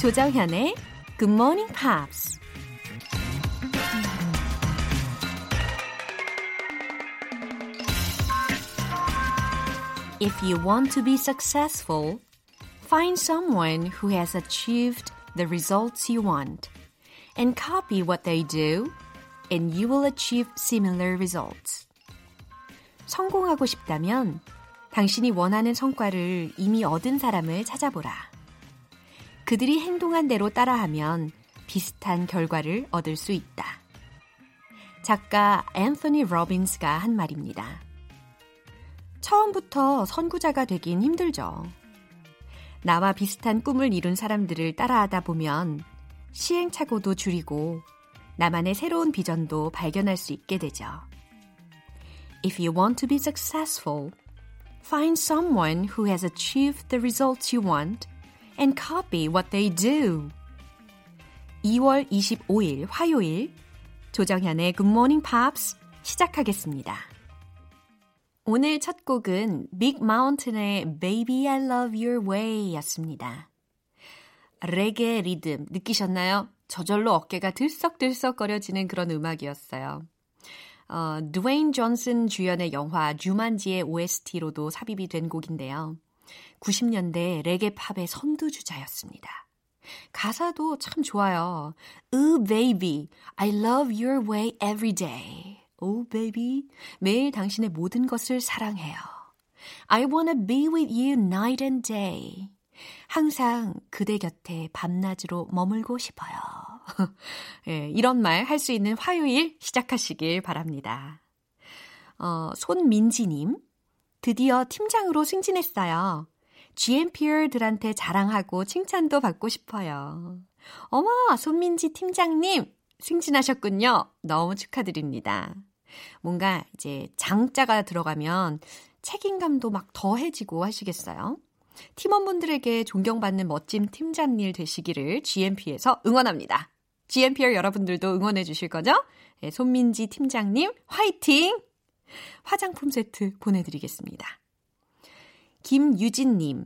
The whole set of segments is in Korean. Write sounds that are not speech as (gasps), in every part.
조정현의 Good Morning Pops. If you want to be successful, find someone who has achieved the results you want and copy what they do, and you will achieve similar results. 성공하고 싶다면 당신이 원하는 성과를 이미 얻은 사람을 찾아보라. 그들이 행동한 대로 따라하면 비슷한 결과를 얻을 수 있다. 작가 앤서니 로빈스가 한 말입니다. 처음부터 선구자가 되긴 힘들죠. 나와 비슷한 꿈을 이룬 사람들을 따라하다 보면 시행착오도 줄이고 나만의 새로운 비전도 발견할 수 있게 되죠. If you want to be successful, find someone who has achieved the results you want and copy what they do. 2월 25일 화요일 조정현의 Good Morning Pops 시작하겠습니다. 오늘 첫 곡은 Big Mountain의 Baby I Love Your Way 였습니다. 레게 리듬 느끼셨나요? 저절로 어깨가 들썩들썩거려지는 그런 음악이었어요. 어, 드웨인 존슨 주연의 영화 주만지의 OST로도 삽입이 된 곡인데요. 90년대 레게 팝의 선두주자였습니다. 가사도 참 좋아요. Ooh, baby, I love your way every day. Oh, baby, 매일 당신의 모든 것을 사랑해요. I wanna be with you night and day. 항상 그대 곁에 밤낮으로 머물고 싶어요. (laughs) 예, 이런 말 할 수 있는 화요일 시작하시길 바랍니다. 어, 손민지님, 드디어 팀장으로 승진했어요. GMPR들한테 자랑하고 칭찬도 받고 싶어요. 어머, 손민지 팀장님, 승진하셨군요. 너무 축하드립니다. 뭔가 이제 장자가 들어가면 책임감도 막 더해지고 하시겠어요? 팀원분들에게 존경받는 멋진 팀장일 되시기를 GMP에서 응원합니다. GMPR 여러분들도 응원해 주실 거죠? 네, 손민지 팀장님, 화이팅! 화장품 세트 보내드리겠습니다. 김유진님,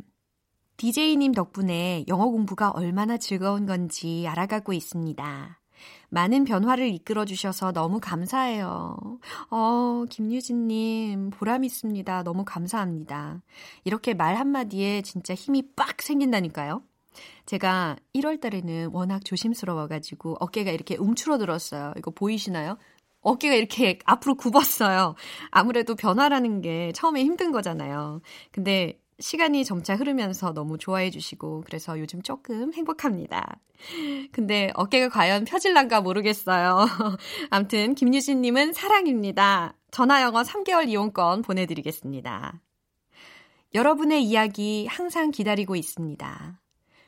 DJ님 덕분에 영어 공부가 얼마나 즐거운 건지 알아가고 있습니다. 많은 변화를 이끌어 주셔서 너무 감사해요. 어, 김유진님, 보람 있습니다. 너무 감사합니다. 이렇게 말 한마디에 진짜 힘이 빡 생긴다니까요. 제가 1월 달에는 워낙 조심스러워가지고 어깨가 이렇게 움츠러들었어요. 이거 보이시나요? 어깨가 이렇게 앞으로 굽었어요. 아무래도 변화라는 게 처음에 힘든 거잖아요. 근데 시간이 점차 흐르면서 너무 좋아해 주시고 그래서 요즘 조금 행복합니다. 근데 어깨가 과연 펴질란가 모르겠어요. (laughs) 암튼 김유진 님은 사랑입니다. 전화 영어 3개월 이용권 보내드리겠습니다. 여러분의 이야기 항상 기다리고 있습니다.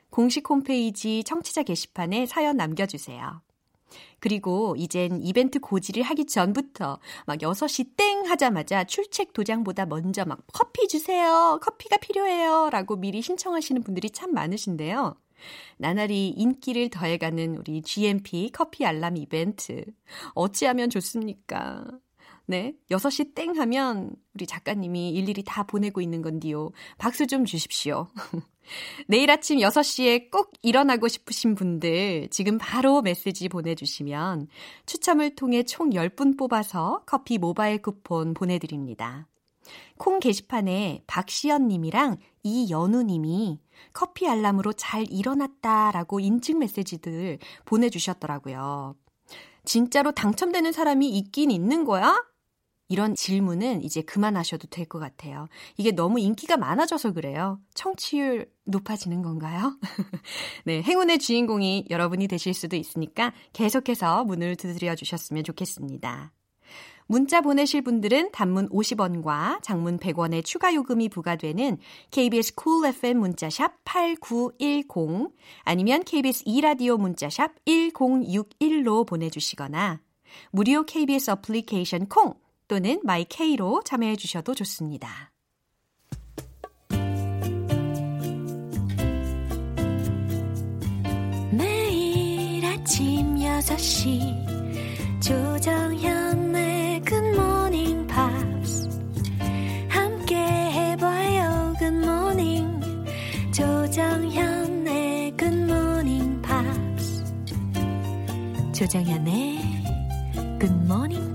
공식 홈페이지 청취자 게시판에 사연 남겨주세요. 그리고 이젠 이벤트 고지를 하기 전부터 막 6시 땡 하자마자 출첵 도장보다 먼저 막 커피 주세요. 커피가 필요해요. 라고 미리 신청하시는 분들이 참 많으신데요. 나날이 인기를 더해가는 우리 GMP 커피 알람 이벤트. 어찌하면 좋습니까? 네. 6시 땡 하면 우리 작가님이 일일이 다 보내고 있는 건디요. 박수 좀 주십시오. (laughs) (laughs) 내일 아침 6시에 꼭 일어나고 싶으신 분들 지금 바로 메시지 보내주시면 추첨을 통해 총 10분 뽑아서 커피 모바일 쿠폰 보내드립니다. 콩 게시판에 박시연 님이랑 이연우 님이 커피 알람으로 잘 일어났다라고 인증 메시지들 보내주셨더라고요. 진짜로 당첨되는 사람이 있긴 있는 거야? 이런 질문은 이제 그만하셔도 될 것 같아요. 이게 너무 인기가 많아져서 그래요. 청취율 높아지는 건가요? (laughs) 네, 행운의 주인공이 여러분이 되실 수도 있으니까 계속해서 문을 두드려 주셨으면 좋겠습니다. 문자 보내실 분들은 단문 50원과 장문 100원의 추가 요금이 부과되는 KBS 쿨 cool FM 문자샵 8910 아니면 KBS 2라디오 문자샵 1061로 보내주시거나 무료 KBS 어플리케이션 콩 또는 my K로 참여해 주셔도 좋습니다. 매일 아침 6시 조정현의 굿모닝 팝스 함께 해봐요 good morning 조정현의 굿모닝 조정현의 Good Morning Pops.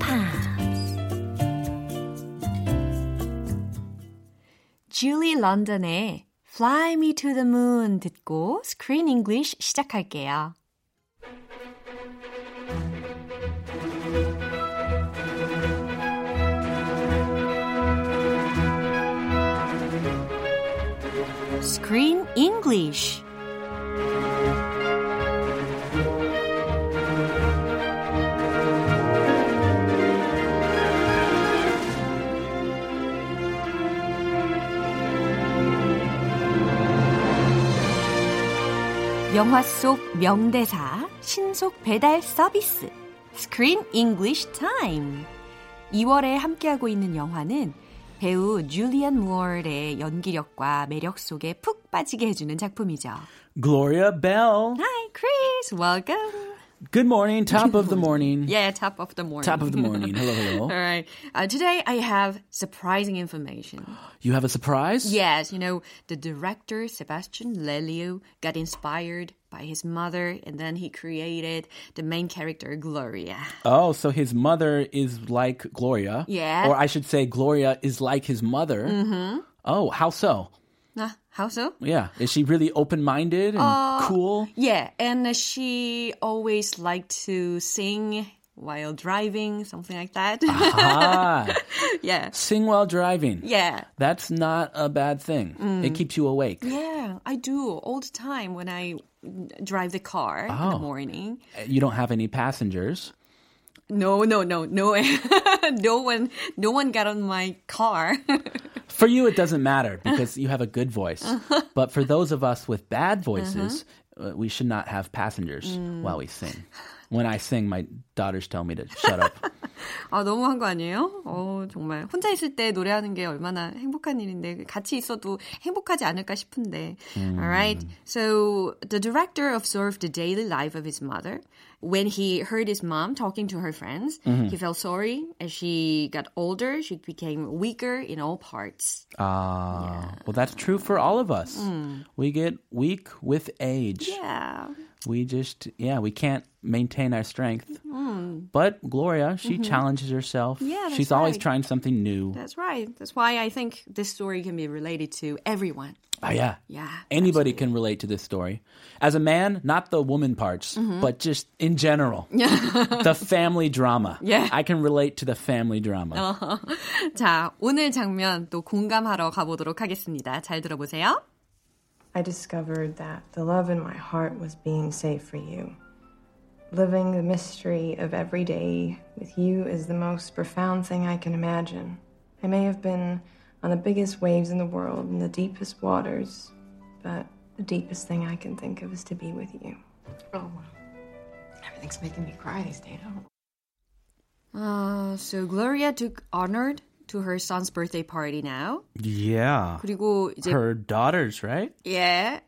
Julie London의 Fly Me to the Moon 듣고 Screen English 시작할게요. Screen English 영화 속 명대사 신속 배달 서비스 Screen English Time 2월에 함께하고 있는 영화는 배우 줄리안 무어의 연기력과 매력 속에 푹 빠지게 해주는 작품이죠. Gloria Bell. Hi, Chris. Welcome. Good morning, top of the morning. Yeah, top of the morning. Top of the (laughs) morning. Hello, hello. All right. Uh, today I have surprising information. You have a surprise? Yes, you know, the director Sebastian Lelio got inspired by his mother and then he created the main character Gloria. Oh, so his mother is like Gloria. Yeah. Or I should say, Gloria is like his mother. Mm-hmm. Oh, how so? How so? Yeah. Is she really open minded and cool? Yeah, and she always liked to sing while driving, something like that. Ah, (laughs) yeah. sing while driving. Yeah. That's not a bad thing. It keeps you awake. Yeah, I do all the time when I drive the car in the Oh. morning. You don't have any passengers. No, no, no, no, (laughs) no one, no one got on my car. (laughs) For you, it doesn't matter because you have a good voice. (laughs) But for those of us with bad voices, uh, we should not have passengers while we sing. When I sing, my daughters tell me to shut up. (laughs) 아, 너무한 거 아니에요? 어, 정말. 혼자 있을 때 노래하는 게 얼마나 행복한 일인데, 같이 있어도 행복하지 않을까 싶은데. Alright. So, the director observed the daily life of his mother. When he heard his mom talking to her friends, he felt sorry. As she got older, she became weaker in all parts. Ah, well, that's true for all of us. We get weak with age. Yeah. We just, yeah, we can't maintain our strength. But Gloria, she challenges herself. Yeah, that's She's always right. trying something new. That's right. That's why I think this story can be related to everyone. Oh, yeah. Yeah. Anybody can relate to this story. As a man, not the woman parts, but just in general. (laughs) the family drama. Yeah. I can relate to the family drama. (laughs) 자, 오늘 장면 또 공감하러 가보도록 하겠습니다. 잘 들어보세요. I discovered that the love in my heart was being saved for you. Living the mystery of every day with you is the most profound thing I can imagine. I may have been on the biggest waves in the world, in the deepest waters, but the deepest thing I can think of is to be with you. Oh, everything's making me cry these days. I don't Uh, so Gloria took honored to her son's birthday party now. Yeah. 그리고 이제 Her daughters, right? yeah,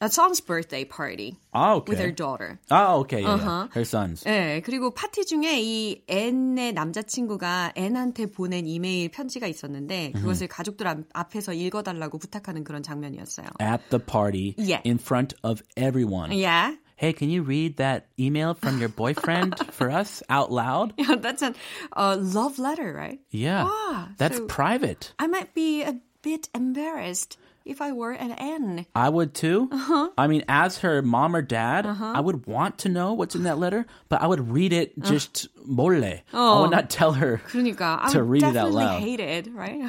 a son's birthday party Oh, okay. with her daughter. Oh, okay. Yeah, yeah. Her sons. 네, 그리고 파티 중에 이 앤의 남자친구가 앤한테 보낸 이메일 편지가 있었는데 그것을 가족들 앞- 앞에서 읽어달라고 부탁하는 그런 장면이었어요. At the party, Yeah. in front of everyone. Yeah, Hey, can you read that email from your boyfriend (laughs) for us out loud? (laughs) Yeah, that's a uh, love letter, right? Yeah. Ah, That's so- private. I might be a bit embarrassed if I were an N. I would too. Uh-huh. I mean, as her mom or dad, I would want to know what's in that letter, but I would read it Uh. just morle. I would not tell her. 그러니까 I To would read it out definitely loud. hate it, right?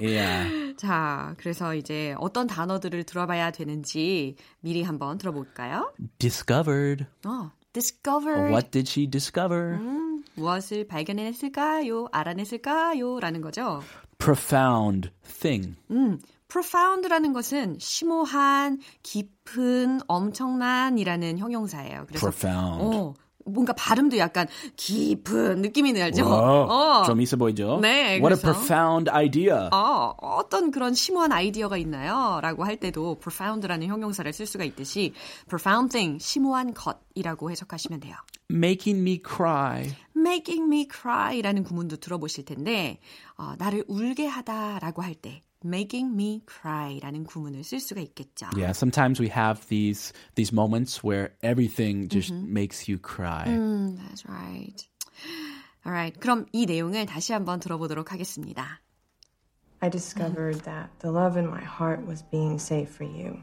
Yeah. (laughs) 자, 그래서 이제 어떤 단어들을 들어봐야 되는지 미리 한번 들어볼까요? Discovered. 어, discover What did she discover? 무엇을 발견했을까요? 알아냈을까요? 라는 거죠. Profound thing. Profound라는 것은 심오한, 깊은, 엄청난이라는 형용사예요. 그래서 Profound. 어, 뭔가 발음도 약간 깊은 느낌이 나죠. 어. 좀 있어 보이죠? 네, What a 그래서- profound idea. 어, 어떤 그런 심오한 아이디어가 있나요? 라고 할 때도 profound라는 형용사를 쓸 수가 있듯이 profound thing, 심오한 것이라고 해석하시면 돼요. Making me cry. making me cry라는 구문도 들어보실 텐데 어, 나를 울게 하다라고 할 때 making me cry라는 구문을 쓸 수가 있겠죠. Yeah, sometimes we have these these moments where everything just makes you cry. 음, that's right. Alright, 그럼 이 내용을 다시 한번 들어보도록 하겠습니다. I discovered that the love in my heart was being saved for you.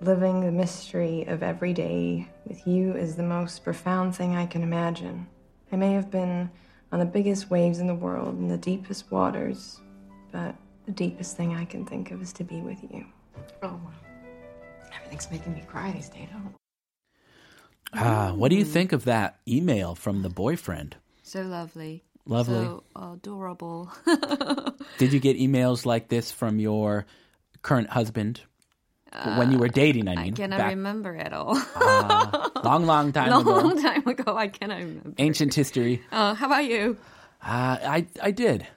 Living the mystery of every day with you is the most profound thing I can imagine. I may have been on the biggest waves in the world, in the deepest waters, but the deepest thing I can think of is to be with you. Oh, everything's making me cry these days. Don't Ah, what do you think of that email from the boyfriend? So lovely. Lovely. So adorable. (laughs) Did you get emails like this from your current husband when you were dating? I I mean, cannot back- remember at all. Ah, long, long time (laughs) Long, ago, long time ago, I cannot remember. ancient history. Uh, how about you? Uh, I I did.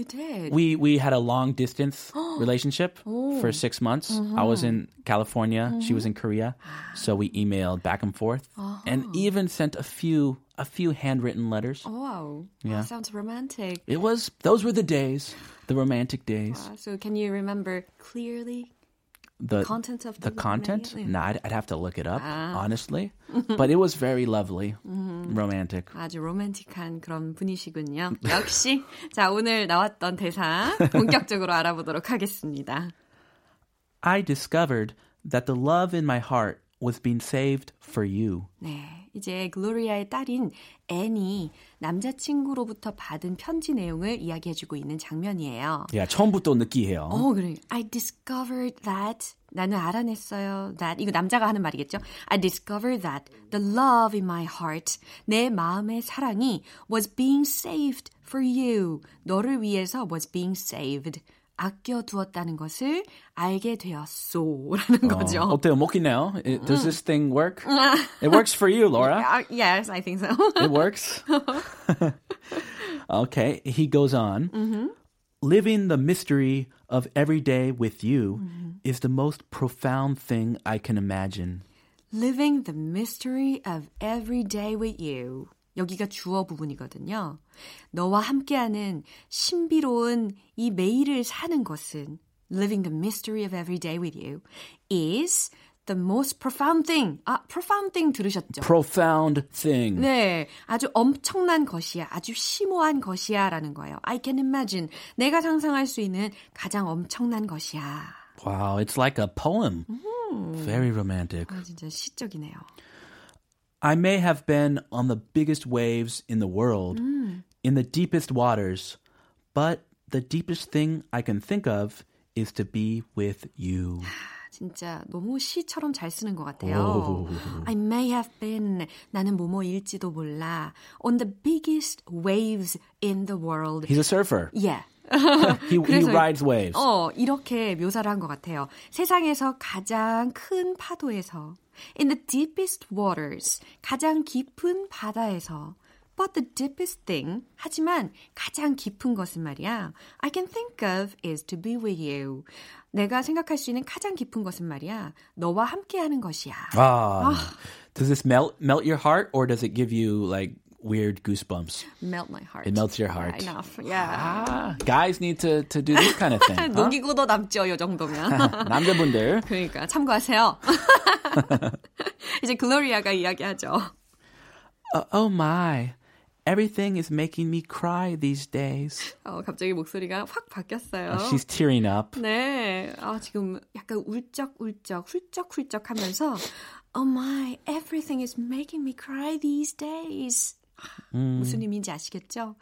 You did. We we had a long distance (gasps) relationship for six months. I was in California, she was in Korea, so we emailed back and forth, and even sent a few a few handwritten letters. oh, wow. Yeah. That sounds romantic. It was those were the days, the romantic days. Uh, so can you remember clearly The content of the the content? mail? Nah, I'd, I'd have to look it up honestly, but it was very lovely, romantic. 아주 로맨틱한 그런 분이시군요. (laughs) 역시 자 오늘 나왔던 대사 (laughs) 본격적으로 알아보도록 하겠습니다. I discovered that the love in my heart was being saved for you. 네, 이제 글로리아의 딸인 앤이 남자친구로부터 받은 편지 내용을 이야기해주고 있는 장면이에요. 야, 처음부터 느끼해요. 어, 그래. I discovered that. 나는 알아냈어요. That. 이거 남자가 하는 말이겠죠? I discovered that the love in my heart, 내 마음의 사랑이 was being saved for you. 너를 위해서 was being saved. 아껴두었다는 것을 알게 되었소라는 거죠. 어, 어때요? 먹히네요. It- Does this thing work? (laughs) It works for you, Laura. (laughs) Uh, yes, I think so. (laughs) It works. okay, he goes on. Living the mystery of every day with you is the most profound thing I can imagine. Living the mystery of every day with you. 여기가 주어 부분이거든요. 너와 함께하는 신비로운 이 매일을 사는 것은 living the mystery of every day with you is the most profound thing. 아, profound thing 들으셨죠? Profound thing. 네, 아주 엄청난 것이야, 아주 심오한 것이야 라는 거예요. I can imagine. 내가 상상할 수 있는 가장 엄청난 것이야. Wow, it's like a poem. Very romantic. 아, 진짜 시적이네요. I may have been on the biggest waves in the world, in the deepest waters, but the deepest thing I can think of is to be with you. (sighs) 진짜 너무 시처럼 잘 쓰는 것 같아요. I may have been 나는 뭐뭐일지도 몰라 on the biggest waves in the world. He's a surfer. Yeah. (laughs) He, he 그래서- rides waves. 어, 이렇게 묘사를 한 것 같아요. 세상에서 가장 큰 파도에서 in the deepest waters 가장 깊은 바다에서 But the deepest thing 하지만 가장 깊은 것은 말이야 I can think of is to be with you 내가 생각할 수 있는 가장 깊은 것은 말이야 너와 함께하는 것이야 Ah. Does this melt melt your heart or does it give you like weird goosebumps? melt my heart It melts your heart. enough yeah Ah, guys need to, to do this kind of thing. (laughs) huh? 녹이고도 남죠 이 정도면 (laughs) 남자분들. 그러니까 참고하세요. (laughs) 이제 글로리아가 이야기하죠. Uh, oh my. Everything is making me cry these days. 어, 갑자기 목소리가 확 바뀌었어요. She's tearing up. 네, 아, 지금 약간 울적울적, 훌쩍훌쩍 하면서 Oh my, everything is making me cry these days. 아, 무슨 의미인지 아시겠죠?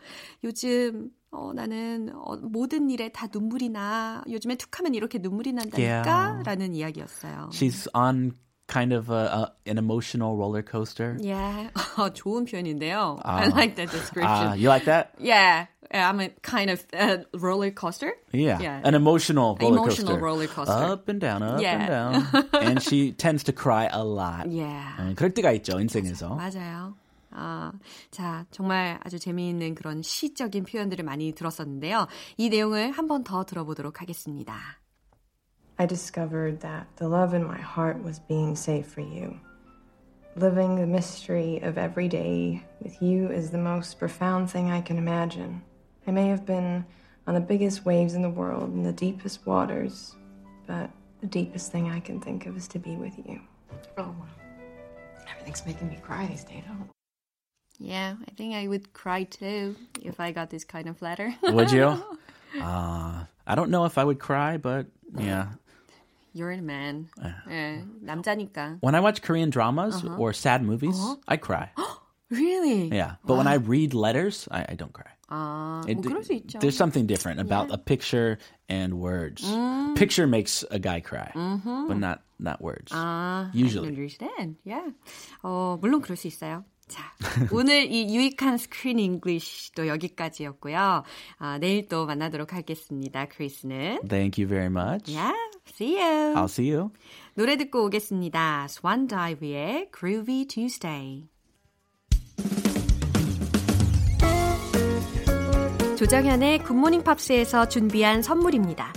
요즘 어, 나는 어, 모든 일에 다 눈물이 나. 요즘에 툭하면 이렇게 눈물이 난다니까? Yeah. 라는 이야기였어요. She's on kind of a, a, an emotional roller coaster. Yeah. 어, 좋은 표현인데요. I like that description. Ah, you like that? Yeah, I'm a kind of uh, roller coaster. Yeah. Yeah. An emotional roller Emotional coaster. roller coaster. Up and down, up Yeah. and down. and she tends to cry a lot. Yeah. 음, 그럴 때가 있죠, 인생에서. 맞아요. 아, 자, 정말 아주 재미있는 그런 시적인 표현들을 많이 들었었는데요. 이 내용을 한 번 더 들어보도록 하겠습니다. I discovered that the love in my heart was being saved for you. Living the mystery of every day with you is the most profound thing I can imagine. I may have been on the biggest waves in the world, in the deepest waters. But the deepest thing I can think of is to be with you. Oh, everything's making me cry these days. I don't Yeah, I think I would cry too if I got this kind of letter. (laughs) Would you? (laughs) Uh, I don't know if I would cry, but yeah. You're a man. 예, 남자니까. When I watch Korean dramas or sad movies, I cry. (gasps) Really? Yeah. But when I read letters, I, I don't cry. 아, It- 뭐 그럴 수 있죠. There's something different about a picture and words. Picture makes a guy cry, but not not words. 아, Usually. I understand. Yeah. 어, 물론 그럴 수 있어요. 자, 오늘 이 유익한 스크린 잉글리시도 여기까지였고요. 아, 내일 또 만나도록 하겠습니다. 크리스는. Thank you very much. Yeah, see you. I'll see you. 노래 듣고 오겠습니다. Swan Dive의 Groovy Tuesday. 조정현의 굿모닝 팝스에서 준비한 선물입니다.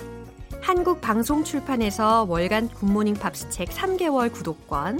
한국 방송 출판에서 월간 굿모닝 팝스 책 3개월 구독권,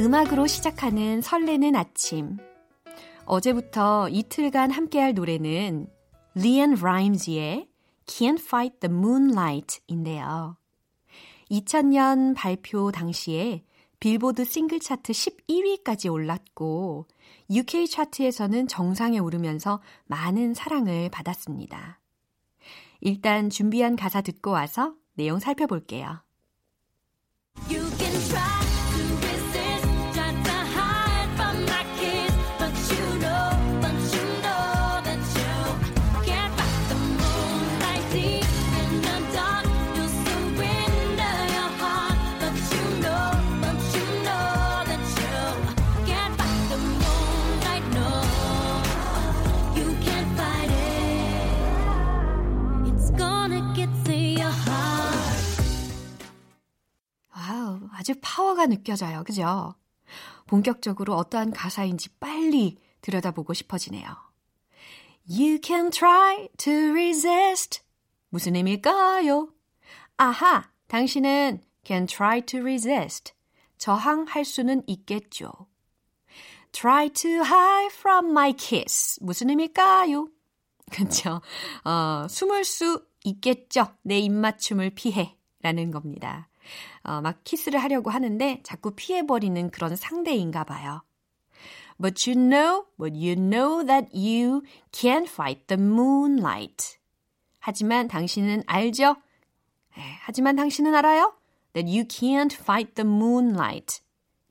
음악으로 시작하는 설레는 아침 어제부터 이틀간 함께할 노래는 리안 라임즈의 Can't Fight the Moonlight인데요. 2000년 발표 당시에 빌보드 싱글 차트 11위까지 올랐고 UK 차트에서는 정상에 오르면서 많은 사랑을 받았습니다. 일단 준비한 가사 듣고 와서 내용 살펴볼게요. 아주 파워가 느껴져요. 그죠? 본격적으로 어떠한 가사인지 빨리 들여다보고 싶어지네요. You can try to resist. 무슨 의미일까요? 아하, 당신은 can try to resist. 저항할 수는 있겠죠. Try to hide from my kiss. 무슨 의미일까요? 그쵸. 어, 숨을 수 있겠죠. 내 입맞춤을 피해. 라는 겁니다. 어, 막 키스를 하려고 하는데 자꾸 피해버리는 그런 상대인가 봐요. But you know, but you know that you can't fight the moonlight. 하지만 당신은 알죠? 에, 하지만 당신은 알아요? That you can't fight the moonlight.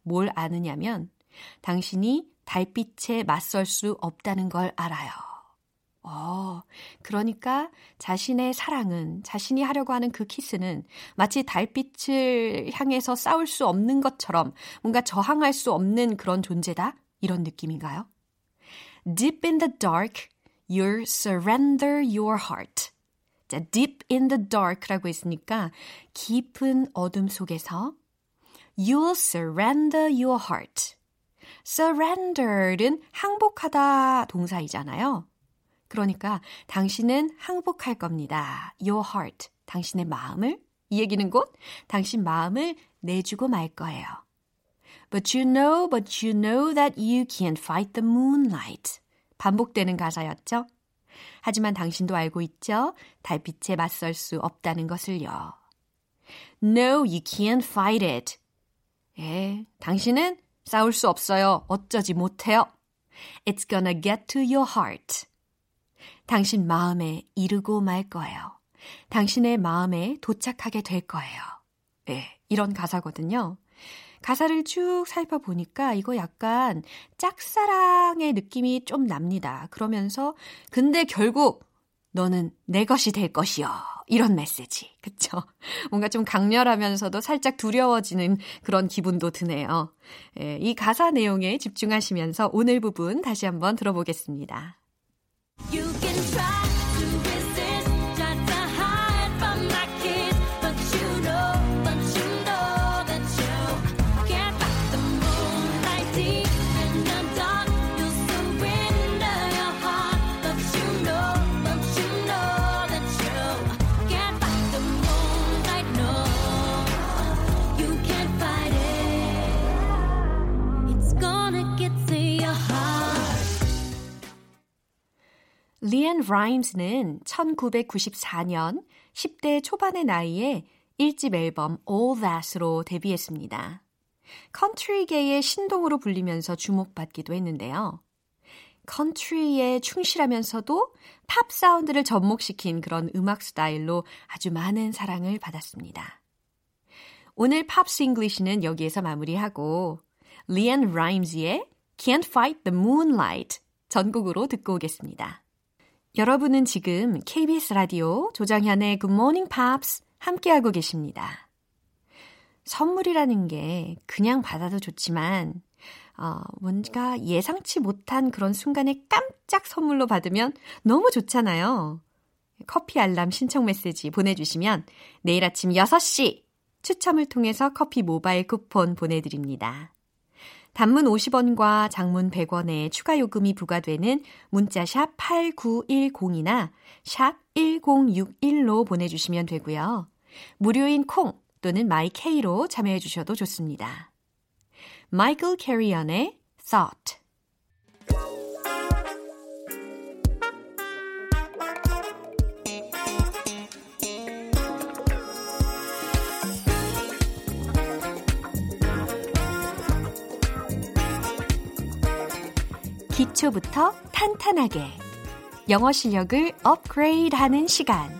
뭘 아느냐면 당신이 달빛에 맞설 수 없다는 걸 알아요. 어, 그러니까 자신의 사랑은, 자신이 하려고 하는 그 키스는 마치 달빛을 향해서 싸울 수 없는 것처럼 뭔가 저항할 수 없는 그런 존재다? 이런 느낌인가요? Deep in the dark, you'll surrender your heart. 자, deep in the dark라고 했으니까 깊은 어둠 속에서 you'll surrender your heart. surrender는 항복하다 동사이잖아요. 그러니까 당신은 항복할 겁니다. Your heart. 당신의 마음을 이 얘기는 곧 당신 마음을 내주고 말 거예요. But you know, but you know that you can't fight the moonlight. 반복되는 가사였죠. 하지만 당신도 알고 있죠. 달빛에 맞설 수 없다는 것을요. No, you can't fight it. 예, 당신은 싸울 수 없어요. 어쩌지 못해요. It's gonna get to your heart. 당신 마음에 이르고 말 거예요. 당신의 마음에 도착하게 될 거예요. 네, 이런 가사거든요. 가사를 쭉 살펴보니까 이거 약간 짝사랑의 느낌이 좀 납니다. 그러면서 근데 결국 너는 내 것이 될 것이여. 이런 메시지. 그쵸? 뭔가 좀 강렬하면서도 살짝 두려워지는 그런 기분도 드네요. 예, 이 가사 내용에 집중하시면서 오늘 부분 다시 한번 들어보겠습니다. You 리앤 라임스는 1994년 10대 초반의 나이에 1집 앨범 All That으로 데뷔했습니다. 컨트리계의 신동으로 불리면서 주목받기도 했는데요. 컨트리에 충실하면서도 팝 사운드를 접목시킨 그런 음악 스타일로 아주 많은 사랑을 받았습니다. 오늘 Pops English는 여기에서 마무리하고 리앤 라임즈의 Can't Fight the Moonlight 전곡으로 듣고 오겠습니다. 여러분은 지금 KBS 라디오 조정현의 Good Morning Pops 함께하고 계십니다. 선물이라는 게 그냥 받아도 좋지만 어, 뭔가 예상치 못한 그런 순간에 깜짝 선물로 받으면 너무 좋잖아요. 커피 알람 신청 메시지 보내주시면 내일 아침 6시 추첨을 통해서 커피 모바일 쿠폰 보내드립니다. 단문 50원과 장문 100원의 추가 요금이 부과되는 문자 샵 8910이나 샵 1061로 보내주시면 되고요. 무료인 콩 또는 my K로 참여해 주셔도 좋습니다. 마이클 캐리언의 Thought 기초부터 탄탄하게. 영어 실력을 업그레이드 하는 시간.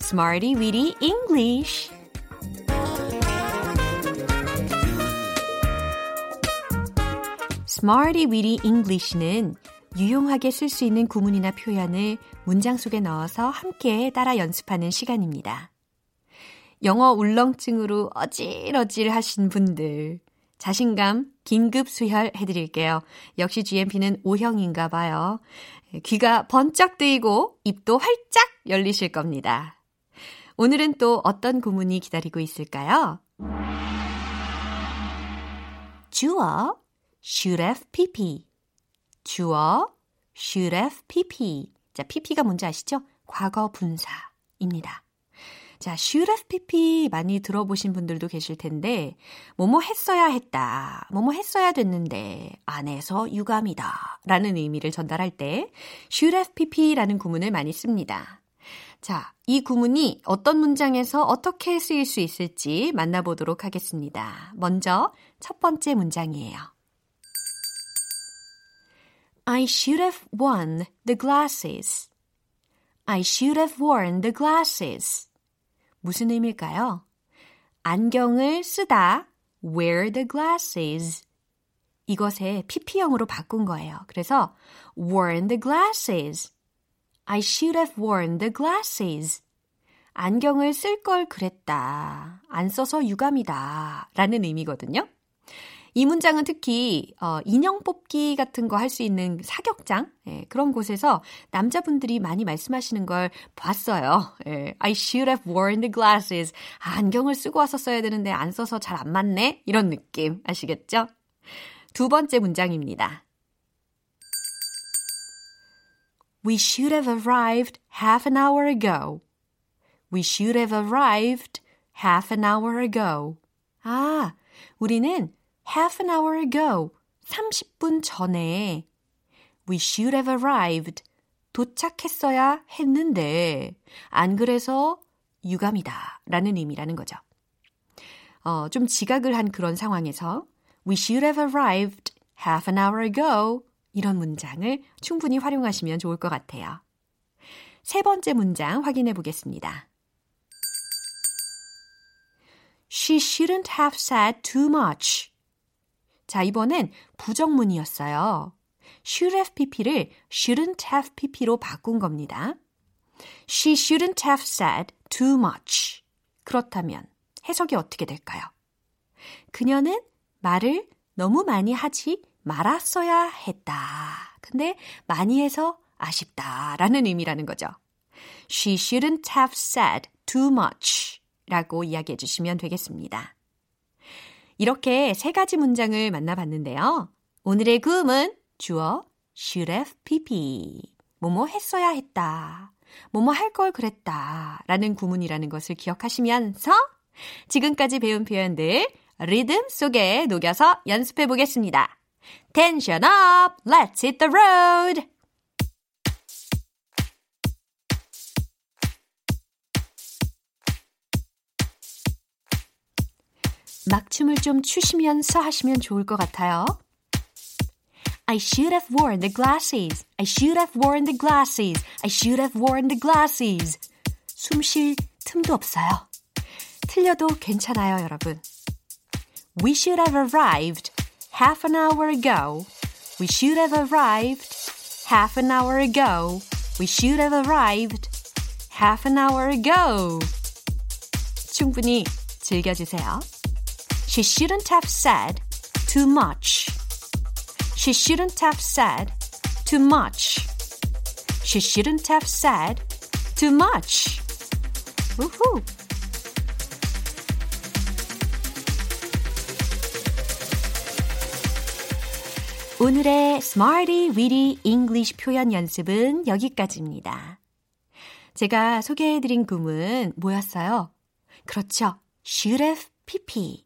Smarty Weedy English. Smarty Weedy English는 유용하게 쓸 수 있는 구문이나 표현을 문장 속에 넣어서 함께 따라 연습하는 시간입니다. 영어 울렁증으로 어질어질 하신 분들, 자신감 긴급 수혈 해드릴게요. 역시 GMP는 O형인가 봐요. 귀가 번쩍 뜨이고 입도 활짝 열리실 겁니다. 오늘은 또 어떤 구문이 기다리고 있을까요? 주어, should have pp. 주어, should have pp. 자, pp가 뭔지 아시죠? 과거 분사입니다. 자, should have pp 많이 들어보신 분들도 계실 텐데, 뭐뭐 했어야 했다, 뭐뭐 했어야 됐는데, 안 해서 유감이다, 라는 의미를 전달할 때, should have pp라는 구문을 많이 씁니다. 자, 이 구문이 어떤 문장에서 어떻게 쓰일 수 있을지 만나보도록 하겠습니다. 먼저, 첫 번째 문장이에요. I should have worn the glasses. I should have worn the glasses. 무슨 의미일까요? 안경을 쓰다 wear the glasses. 이것에 pp형으로 바꾼 거예요. 그래서 worn the glasses. I should have worn the glasses. 안경을 쓸 걸 그랬다. 안 써서 유감이다. 라는 의미거든요. 이 문장은 특히 어, 인형 뽑기 같은 거 할 수 있는 사격장 예, 그런 곳에서 남자분들이 많이 말씀하시는 걸 봤어요. 예, I should have worn the glasses. 아, 안경을 쓰고 왔었어야 되는데 안 써서 잘 안 맞네. 이런 느낌 아시겠죠? 두 번째 문장입니다. We should have arrived half an hour ago. We should have arrived half an hour ago. 아, 우리는 half an hour ago, 30분 전에 we should have arrived, 도착했어야 했는데 안 그래서 유감이다 라는 의미라는 거죠. 어, 좀 지각을 한 그런 상황에서 we should have arrived half an hour ago 이런 문장을 충분히 활용하시면 좋을 것 같아요. 세 번째 문장 확인해 보겠습니다. She shouldn't have said too much. 자, 이번엔 부정문이었어요. should have pp를 shouldn't have pp로 바꾼 겁니다. She shouldn't have said too much. 그렇다면 해석이 어떻게 될까요? 그녀는 말을 너무 많이 하지 말았어야 했다. 근데 많이 해서 아쉽다 라는 의미라는 거죠. She shouldn't have said too much 라고 이야기해 주시면 되겠습니다. 이렇게 세 가지 문장을 만나봤는데요. 오늘의 구음은 주어 should have pp. 뭐뭐 했어야 했다. 뭐뭐 할 걸 그랬다. 라는 구문이라는 것을 기억하시면서 지금까지 배운 표현들 리듬 속에 녹여서 연습해 보겠습니다. Tension up! Let's hit the road! 막춤을 좀 추시면서 하시면 좋을 것 같아요. I should have worn the glasses. I should have worn the glasses. I should have worn the glasses. 숨 쉴 틈도 없어요. 틀려도 괜찮아요, 여러분. We should have arrived half an hour ago. We should have arrived half an hour ago. We should have arrived half an hour ago. 충분히 즐겨주세요. She shouldn't have said too much. She shouldn't have said too much. She shouldn't have said too much. Woohoo! 오늘의 Smarty Weedy English 표현 연습은 여기까지입니다. 제가 소개해드린 구문 뭐였어요? 그렇죠. should have pp.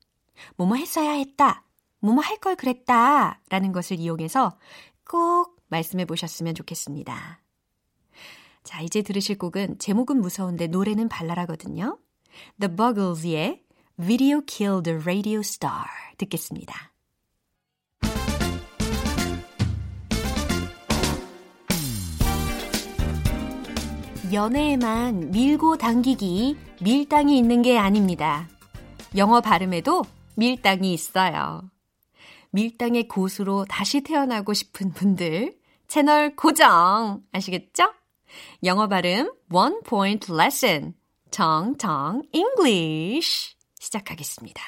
뭐뭐 했어야 했다. 뭐뭐 할 걸 그랬다. 라는 것을 이용해서 꼭 말씀해 보셨으면 좋겠습니다. 자, 이제 들으실 곡은 제목은 무서운데 노래는 발랄하거든요. The Buggles의 Video Killed the Radio Star 듣겠습니다. 연애에만 밀고 당기기, 밀당이 있는 게 아닙니다. 영어 발음에도 밀당이 있어요. 밀당의 고수로 다시 태어나고 싶은 분들, 채널 고정! 아시겠죠? 영어 발음 One Point Lesson. 정정 English. 시작하겠습니다.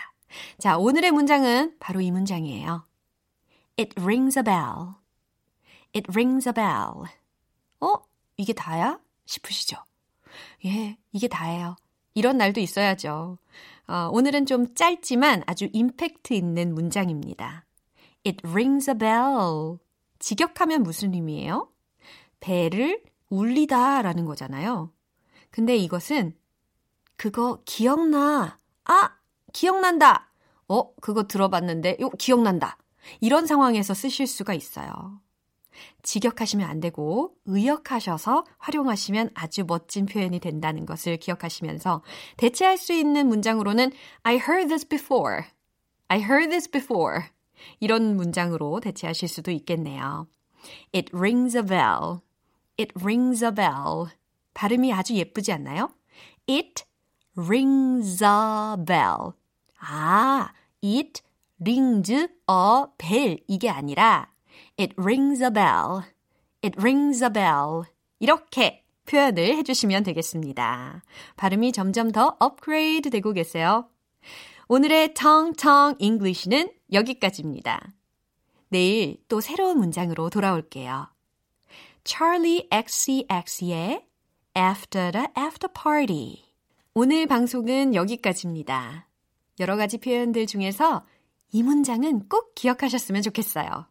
자, 오늘의 문장은 바로 이 문장이에요. It rings a bell. It rings a bell. 어? 이게 다야? 싶으시죠? 예, 이게 다예요. 이런 날도 있어야죠. 어, 오늘은 좀 짧지만 아주 임팩트 있는 문장입니다. It rings a bell. 직역하면 무슨 의미예요? 배를 울리다 라는 거잖아요. 근데 이것은 그거 기억나. 아, 기억난다. 어, 그거 들어봤는데, 요, 기억난다. 이런 상황에서 쓰실 수가 있어요. 직역하시면 안 되고 의역하셔서 활용하시면 아주 멋진 표현이 된다는 것을 기억하시면서 대체할 수 있는 문장으로는 I heard this before. I heard this before. 이런 문장으로 대체하실 수도 있겠네요. It rings a bell. It rings a bell. 발음이 아주 예쁘지 않나요? It rings a bell. 아, it rings a bell. 이게 아니라 It rings a bell. It rings a bell. 이렇게 표현을 해주시면 되겠습니다. 발음이 점점 더 업그레이드 되고 계세요. 오늘의 텅텅 English는 여기까지입니다. 내일 또 새로운 문장으로 돌아올게요. Charlie XCX의 After the After Party. 오늘 방송은 여기까지입니다. 여러 가지 표현들 중에서 이 문장은 꼭 기억하셨으면 좋겠어요.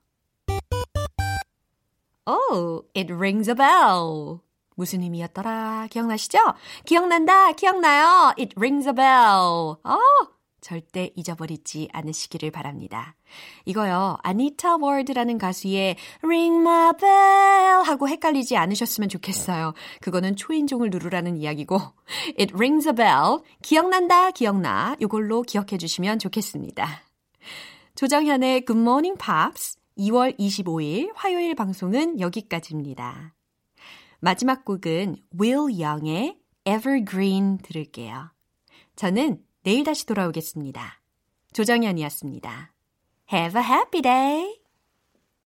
Oh, it rings a bell. 무슨 의미였더라? 기억나시죠? 기억난다, 기억나요. It rings a bell. 어, 절대 잊어버리지 않으시기를 바랍니다. 이거요, 아니타 월드라는 가수의 Ring My Bell 하고 헷갈리지 않으셨으면 좋겠어요. 그거는 초인종을 누르라는 이야기고, It rings a bell. 기억난다, 기억나. 요걸로 기억해 주시면 좋겠습니다. 조정현의 Good Morning Pops 2월 25일 화요일 방송은 여기까지입니다. 마지막 곡은 Will Young의 Evergreen 들을게요. 저는 내일 다시 돌아오겠습니다. 조정현이었습니다. Have a happy day!